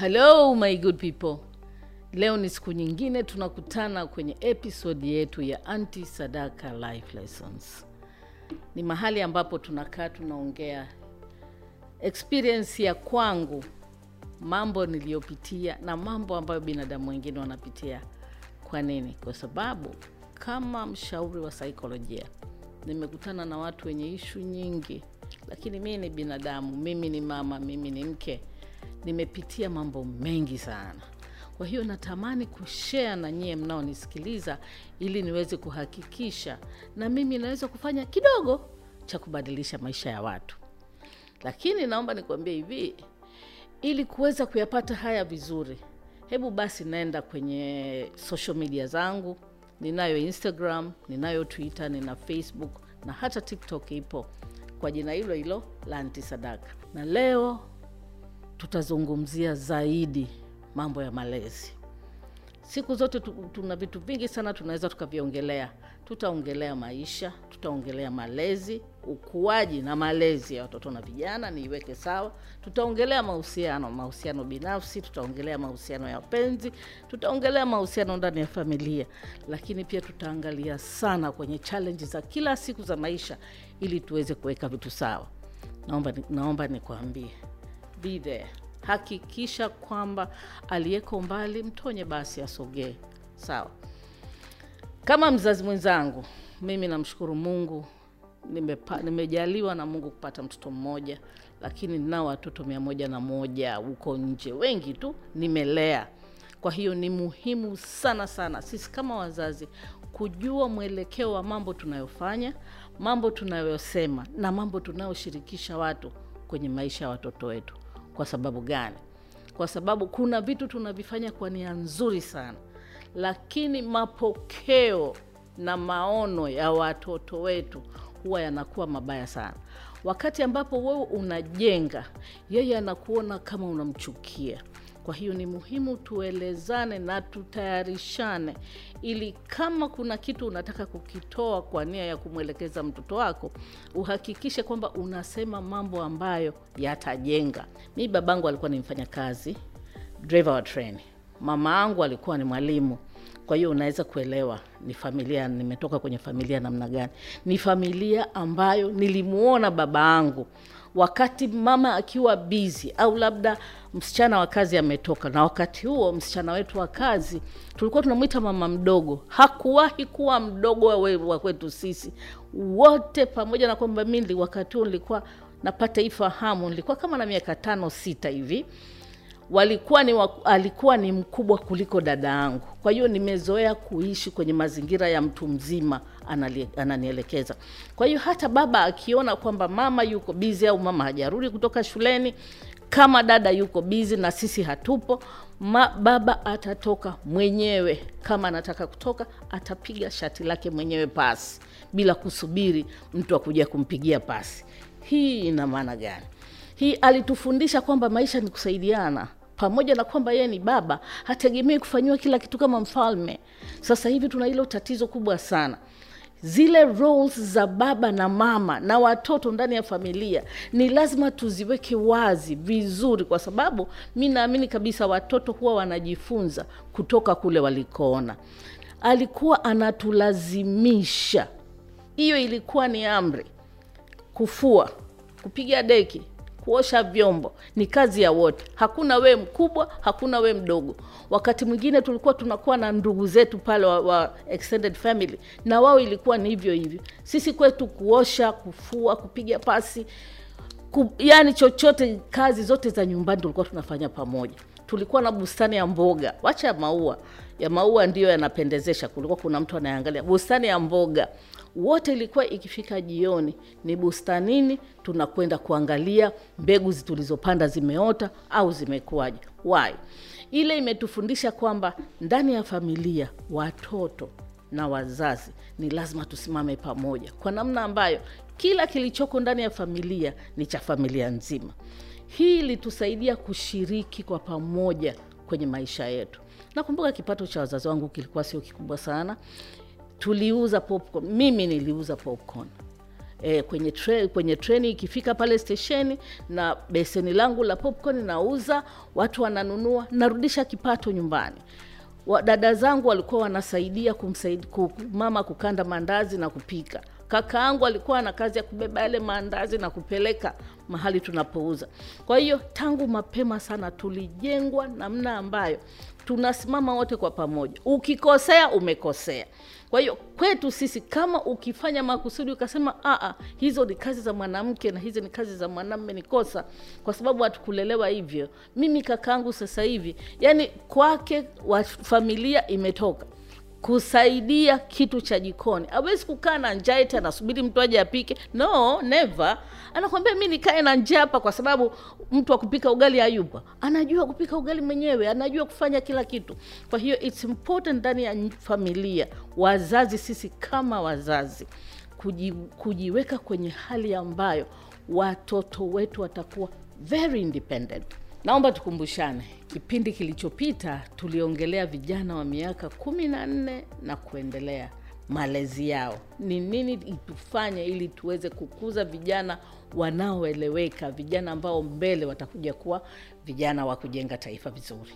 Hello my good people. Leo ni siku nyingine tunakutana kwenye episode yetu ya Anti Sadaka Life Lessons. Ni mahali ambapo tunakaa tunaongea experience ya kwangu, mambo niliyopitia na mambo ambayo binadamu wengine wanapitia. Kwa nini? Kwa sababu kama mshauri wa saikolojia nimekutana na watu wenye ishu nyingi, lakini mimi ni binadamu, mimi ni mama, mimi ni mke, nimepitia mambo mengi sana. Kwa hiyo natamani kushea na nyie mnaonisikiliza, ili niweze kuhakikisha na mimi naweza kufanya kidogo cha kubadilisha maisha ya watu. Lakini naomba nikuambie hivi, ili kuweza kuyapata haya vizuri, hebu basi naenda kwenye social media zangu. Ninayo Instagram, ninayo Twitter, nina Facebook na hata TikTok ipo kwa jina hilo hilo la Anti Sadaka, na leo tutazungumzia zaidi mambo ya malezi. Siku zote tu, tuna vitu vingi sana tunaweza tukaviongelea. Tutaongelea maisha, tutaongelea malezi, ukuaji na malezi ya watoto na vijana, niiweke sawa. Tutaongelea mahusiano, mahusiano binafsi, tutaongelea mahusiano ya penzi, tutaongelea mahusiano ndani ya familia, lakini pia tutaangalia sana kwenye challenge za kila siku za maisha ili tuweze kuweka vitu sawa. Naomba, naomba nikwambie be there. Hakikisha kwamba aliyeko mbali mtonye basi asogee. Sawa. Kama mzazi mwenzangu, mimi namshukuru Mungu nimepa, nimejaliwa na Mungu kupata mtoto mmoja, lakini ninao watoto mia moja na moja huko nje, wengi tu nimelea. Kwa hiyo ni muhimu sana sana sisi kama wazazi kujua mwelekeo wa mambo tunayofanya, mambo tunayosema na mambo tunayoshirikisha watu kwenye maisha ya watoto wetu. Kwa sababu gani? Kwa sababu kuna vitu tunavifanya kwa nia nzuri sana, lakini mapokeo na maono ya watoto wetu huwa yanakuwa mabaya sana. Wakati ambapo wewe unajenga, yeye anakuona kama unamchukia. Kwa hiyo ni muhimu tuelezane na tutayarishane, ili kama kuna kitu unataka kukitoa kwa nia ya kumwelekeza mtoto wako, uhakikishe kwamba unasema mambo ambayo yatajenga. Mi babangu alikuwa ni mfanyakazi driver wa treni, mama angu alikuwa ni mwalimu. Kwa hiyo unaweza kuelewa ni familia, nimetoka kwenye familia namna gani. Ni familia ambayo nilimwona baba yangu wakati mama akiwa bizi au labda msichana wa kazi ametoka, na wakati huo msichana wetu wa kazi tulikuwa tunamwita mama mdogo. Hakuwahi kuwa mdogo wa kwetu sisi. Wote, pamoja na kwamba mi wakati huo nilikuwa napata hii fahamu, nilikuwa kama na miaka tano sita hivi walikuwa ni waku, alikuwa ni mkubwa kuliko dada yangu. Kwa hiyo nimezoea kuishi kwenye mazingira ya mtu mzima ananielekeza. Kwa hiyo hata baba akiona kwamba mama yuko bizi au mama hajarudi kutoka shuleni, kama dada yuko bizi na sisi hatupo, ma, baba atatoka mwenyewe. Kama anataka kutoka, atapiga shati lake mwenyewe pasi bila kusubiri mtu akuja kumpigia pasi. Hii ina maana gani? Hii alitufundisha kwamba maisha ni kusaidiana pamoja na kwamba yeye ni baba, hategemei kufanyiwa kila kitu kama mfalme. Sasa hivi tuna hilo tatizo kubwa sana. Zile roles za baba na mama na watoto ndani ya familia ni lazima tuziweke wazi vizuri, kwa sababu mi naamini kabisa watoto huwa wanajifunza kutoka kule walikoona. Alikuwa anatulazimisha, hiyo ilikuwa ni amri. Kufua, kupiga deki, kuosha vyombo ni kazi ya wote, hakuna we mkubwa, hakuna we mdogo. Wakati mwingine tulikuwa tunakuwa na ndugu zetu pale wa, wa extended family, na wao ilikuwa ni hivyo hivyo. Sisi kwetu kuosha, kufua, kupiga pasi ku, yani chochote, kazi zote za nyumbani tulikuwa tunafanya pamoja. Tulikuwa na bustani ya mboga, wacha ya maua ya maua ndiyo yanapendezesha. Kulikuwa kuna mtu anayeangalia bustani ya mboga wote ilikuwa ikifika jioni ni bustanini, tunakwenda kuangalia mbegu tulizopanda zimeota au zimekuwaje. wai Ile imetufundisha kwamba ndani ya familia watoto na wazazi ni lazima tusimame pamoja, kwa namna ambayo kila kilichoko ndani ya familia ni cha familia nzima. Hii ilitusaidia kushiriki kwa pamoja kwenye maisha yetu. Nakumbuka kipato cha wazazi wangu kilikuwa sio kikubwa sana tuliuza popcorn. Mimi niliuza popcorn e, kwenye tre, kwenye treni ikifika pale stesheni na beseni langu la popcorn nauza, watu wananunua, narudisha kipato nyumbani. Dada zangu walikuwa wanasaidia kumsaidi, mama kukanda mandazi na kupika. Kaka yangu alikuwa na kazi ya kubeba yale maandazi na kupeleka mahali tunapouza. Kwa hiyo tangu mapema sana tulijengwa namna ambayo tunasimama wote kwa pamoja. Ukikosea umekosea. Kwa hiyo kwetu sisi, kama ukifanya makusudi ukasema aa, hizo ni kazi za mwanamke na hizi ni kazi za mwanamme, ni kosa, kwa sababu hatukulelewa hivyo. Mimi kakaangu sasa hivi, yani kwake wa familia imetoka kusaidia kitu cha jikoni. Hawezi kukaa na njaa eti anasubiri mtu aje apike. No, never. Anakwambia mi nikae na njaa hapa kwa sababu mtu wa kupika ugali ayupa Anajua kupika ugali mwenyewe, anajua kufanya kila kitu. Kwa hiyo it's important ndani ya familia, wazazi, sisi kama wazazi kuji, kujiweka kwenye hali ambayo watoto wetu watakuwa very independent. Naomba tukumbushane, kipindi kilichopita tuliongelea vijana wa miaka kumi na nne na kuendelea, malezi yao ni nini itufanye ili tuweze kukuza vijana wanaoeleweka, vijana ambao mbele watakuja kuwa vijana wa kujenga taifa vizuri.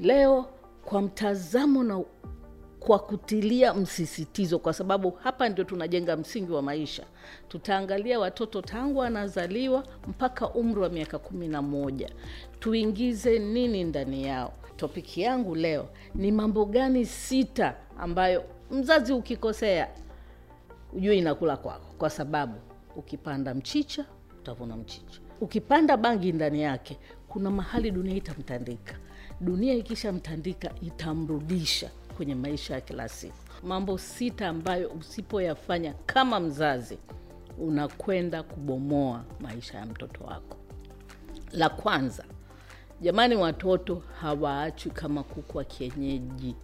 Leo kwa mtazamo na kwa kutilia msisitizo, kwa sababu hapa ndio tunajenga msingi wa maisha. Tutaangalia watoto tangu anazaliwa mpaka umri wa miaka kumi na moja, tuingize nini ndani yao. Topiki yangu leo ni mambo gani sita ambayo mzazi ukikosea ujue inakula kwako, kwa sababu ukipanda mchicha utavuna mchicha. Ukipanda bangi ndani yake, kuna mahali dunia itamtandika. Dunia ikishamtandika itamrudisha kwenye maisha ya kila siku. Mambo sita ambayo usipoyafanya kama mzazi, unakwenda kubomoa maisha ya mtoto wako. La kwanza, jamani, watoto hawaachwi kama kuku wa kienyeji.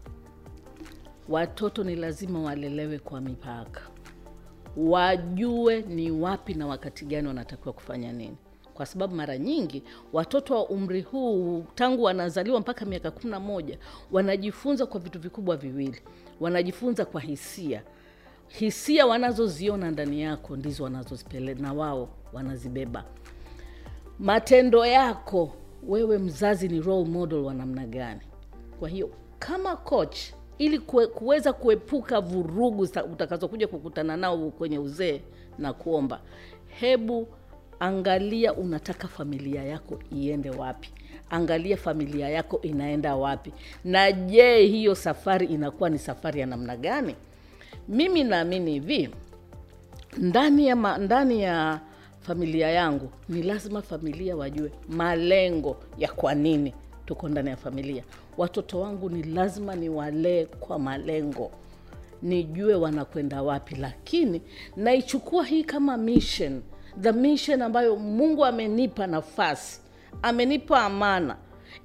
Watoto ni lazima walelewe kwa mipaka, wajue ni wapi na wakati gani wanatakiwa kufanya nini, kwa sababu mara nyingi watoto wa umri huu tangu wanazaliwa mpaka miaka kumi na moja wanajifunza kwa vitu vikubwa viwili. Wanajifunza kwa hisia. Hisia wanazoziona ndani yako ndizo wanazozipele na wao wanazibeba. Matendo yako wewe mzazi ni role model wa namna gani? Kwa hiyo kama coach, ili kuweza kuepuka vurugu utakazokuja kukutana nao kwenye uzee, na kuomba hebu angalia unataka familia yako iende wapi, angalia familia yako inaenda wapi, na je, hiyo safari inakuwa ni safari ya namna gani? Mimi naamini hivi ndani ya, ma, ndani ya familia yangu ni lazima familia wajue malengo ya kwa nini tuko ndani ya familia. Watoto wangu ni lazima niwalee kwa malengo, nijue wanakwenda wapi, lakini naichukua hii kama mission, the mission ambayo Mungu amenipa nafasi, amenipa amana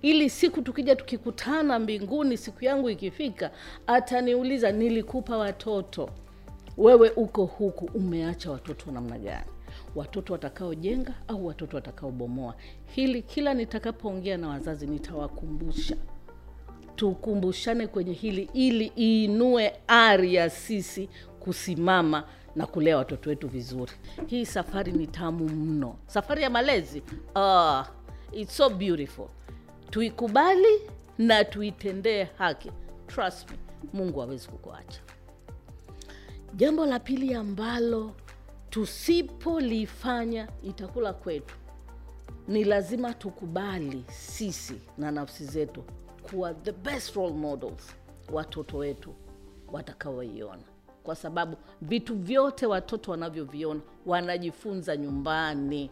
ili siku tukija tukikutana mbinguni, siku yangu ikifika, ataniuliza nilikupa watoto wewe uko huku umeacha watoto namna gani? Watoto watakaojenga au watoto watakaobomoa? Hili kila nitakapoongea na wazazi nitawakumbusha, tukumbushane kwenye hili ili iinue ari ya sisi kusimama na kulea watoto wetu vizuri. Hii safari ni tamu mno, safari ya malezi. Ah, it's so beautiful. Tuikubali na tuitendee haki. Trust me, Mungu hawezi kukuacha. Jambo la pili ambalo tusipolifanya itakula kwetu, ni lazima tukubali sisi na nafsi zetu kuwa the best role models watoto wetu watakaoiona, kwa sababu vitu vyote watoto wanavyoviona wanajifunza nyumbani.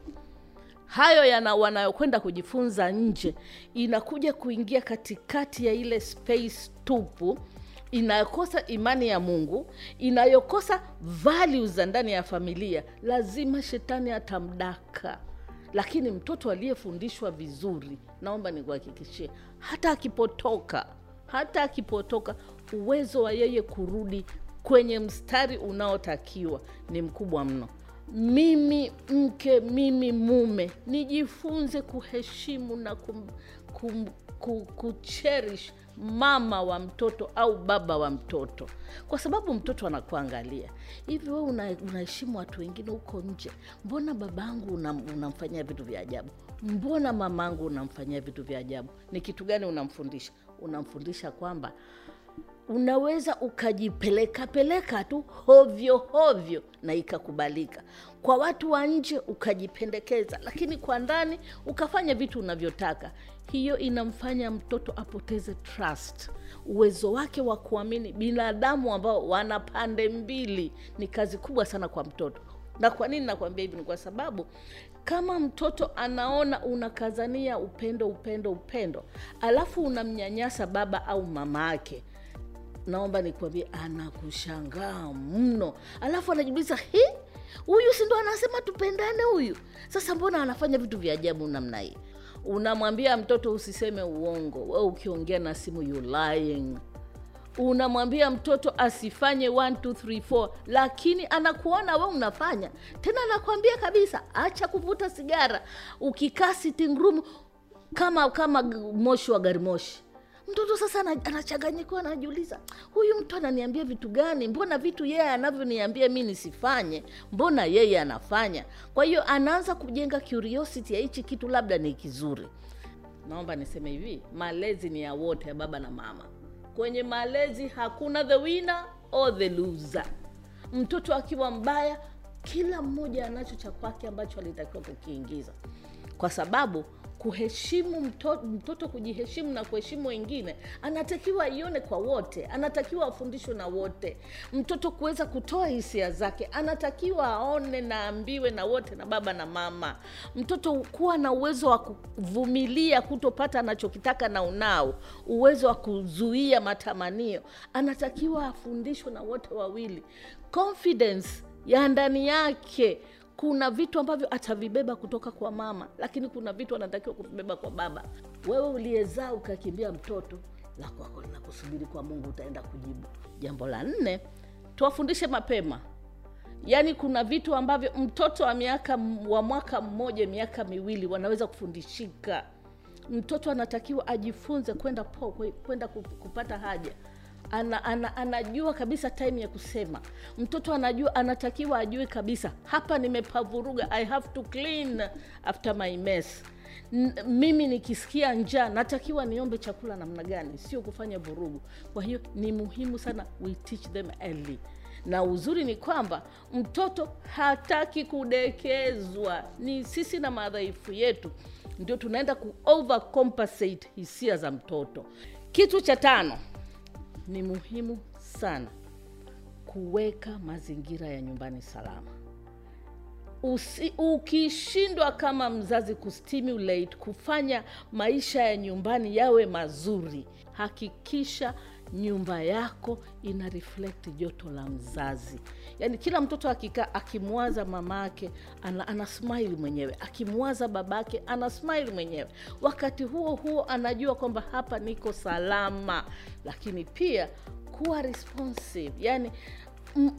Hayo yana wanayokwenda kujifunza nje, inakuja kuingia katikati ya ile space tupu inayokosa imani ya Mungu, inayokosa values za ndani ya familia, lazima shetani atamdaka. Lakini mtoto aliyefundishwa vizuri, naomba nikuhakikishie, hata akipotoka, hata akipotoka, uwezo wa yeye kurudi kwenye mstari unaotakiwa ni mkubwa mno. Mimi mke, mimi mume, nijifunze kuheshimu na kum, kum, kum, kucherish mama wa mtoto au baba wa mtoto, kwa sababu mtoto anakuangalia hivi, wewe una- unaheshimu watu wengine huko nje, mbona babangu unam, unamfanyia vitu vya ajabu? Mbona mamangu unamfanyia vitu vya ajabu? Ni kitu gani unamfundisha? Unamfundisha kwamba unaweza ukajipeleka peleka tu hovyo hovyo na ikakubalika kwa watu wa nje ukajipendekeza, lakini kwa ndani ukafanya vitu unavyotaka. Hiyo inamfanya mtoto apoteze trust, uwezo wake wa kuamini binadamu ambao wana pande mbili. Ni kazi kubwa sana kwa mtoto. Na kwa nini nakwambia hivi? Ni kwa sababu kama mtoto anaona unakazania upendo upendo upendo, alafu unamnyanyasa baba au mama yake naomba nikuambie, anakushangaa mno, alafu anajiuliza hi, huyu si ndo anasema tupendane huyu? Sasa mbona anafanya vitu vya ajabu namna hii? Unamwambia mtoto usiseme uongo, we ukiongea na simu you lying. Unamwambia mtoto asifanye 1 2 3 4, lakini anakuona we unafanya tena, anakwambia kabisa acha kuvuta sigara ukikaa sitting room kama kama moshi wa gari moshi mtoto sasa anachanganyikiwa, anajiuliza huyu mtu ananiambia vitu gani? Mbona vitu yeye anavyoniambia mi nisifanye, mbona yeye anafanya? Kwa hiyo anaanza kujenga curiosity ya hichi kitu, labda ni kizuri. Naomba niseme hivi, malezi ni ya wote, ya baba na mama. Kwenye malezi hakuna the winner or the loser. Mtoto akiwa mbaya, kila mmoja anacho cha kwake ambacho alitakiwa kukiingiza, kwa sababu kuheshimu mtoto, mtoto kujiheshimu na kuheshimu wengine, anatakiwa aione kwa wote, anatakiwa afundishwe na wote. Mtoto kuweza kutoa hisia zake, anatakiwa aone na ambiwe na wote, na baba na mama. Mtoto kuwa na uwezo wa kuvumilia kutopata anachokitaka na unao uwezo wa kuzuia matamanio, anatakiwa afundishwe na wote wawili. Confidence ya ndani yake kuna vitu ambavyo atavibeba kutoka kwa mama, lakini kuna vitu anatakiwa kuvibeba kwa baba. Wewe uliyezaa ukakimbia mtoto, la kwako linakusubiri kwa Mungu, utaenda kujibu. Jambo la nne, tuwafundishe mapema. Yaani kuna vitu ambavyo mtoto wa miaka wa mwaka mmoja, miaka miwili wanaweza kufundishika. Mtoto anatakiwa ajifunze kwenda po kwenda kupata haja ana, ana, anajua kabisa time ya kusema. Mtoto anajua, anatakiwa ajue kabisa, hapa nimepavuruga, I have to clean after my mess. N- mimi nikisikia njaa natakiwa niombe chakula namna gani, sio kufanya vurugu. Kwa hiyo ni muhimu sana we teach them early na uzuri ni kwamba mtoto hataki kudekezwa. Ni sisi na madhaifu yetu ndio tunaenda ku overcompensate hisia za mtoto. Kitu cha tano ni muhimu sana kuweka mazingira ya nyumbani salama. Usi, ukishindwa kama mzazi kustimulate kufanya maisha ya nyumbani yawe mazuri, hakikisha nyumba yako ina reflect joto la mzazi. Yaani kila mtoto akikaa akimwaza mamake ana, ana smile mwenyewe, akimwaza babake ana smile mwenyewe. Wakati huo huo anajua kwamba hapa niko salama, lakini pia kuwa responsive, yani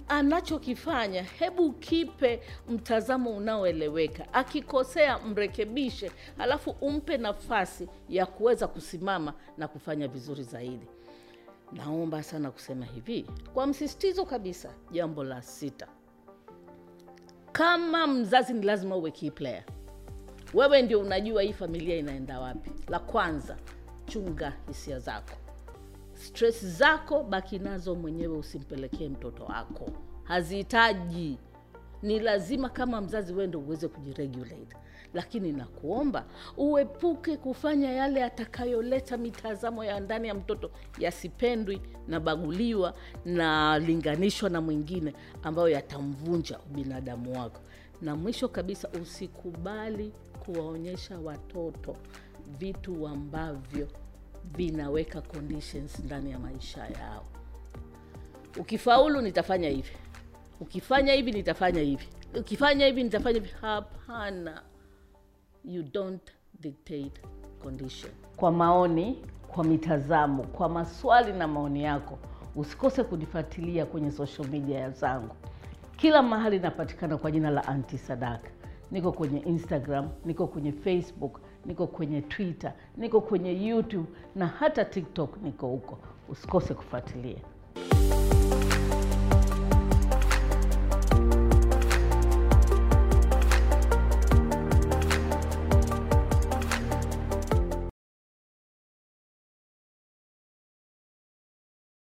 anachokifanya hebu kipe mtazamo unaoeleweka. Akikosea mrekebishe, halafu umpe nafasi ya kuweza kusimama na kufanya vizuri zaidi. Naomba sana kusema hivi kwa msisitizo kabisa. Jambo la sita, kama mzazi ni lazima uwe key player. Wewe ndio unajua hii familia inaenda wapi. La kwanza, chunga hisia zako stress zako baki nazo mwenyewe, usimpelekee mtoto wako, hazihitaji. Ni lazima kama mzazi wewe ndio uweze kujiregulate, lakini nakuomba uepuke kufanya yale yatakayoleta mitazamo ya ndani ya mtoto yasipendwi na baguliwa na na mwingine, ambayo yatamvunja ubinadamu wako. Na mwisho kabisa, usikubali kuwaonyesha watoto vitu ambavyo vinaweka conditions ndani ya maisha yao. Ukifaulu nitafanya hivi, ukifanya hivi nitafanya hivi, ukifanya hivi nitafanya hivi. Hapana, you don't dictate condition. Kwa maoni, kwa mitazamo, kwa maswali na maoni yako, usikose kunifuatilia kwenye social media zangu. Kila mahali napatikana kwa jina la Anti Sadaka. Niko kwenye Instagram, niko kwenye Facebook, niko kwenye Twitter, niko kwenye YouTube na hata TikTok niko huko. Usikose kufuatilia.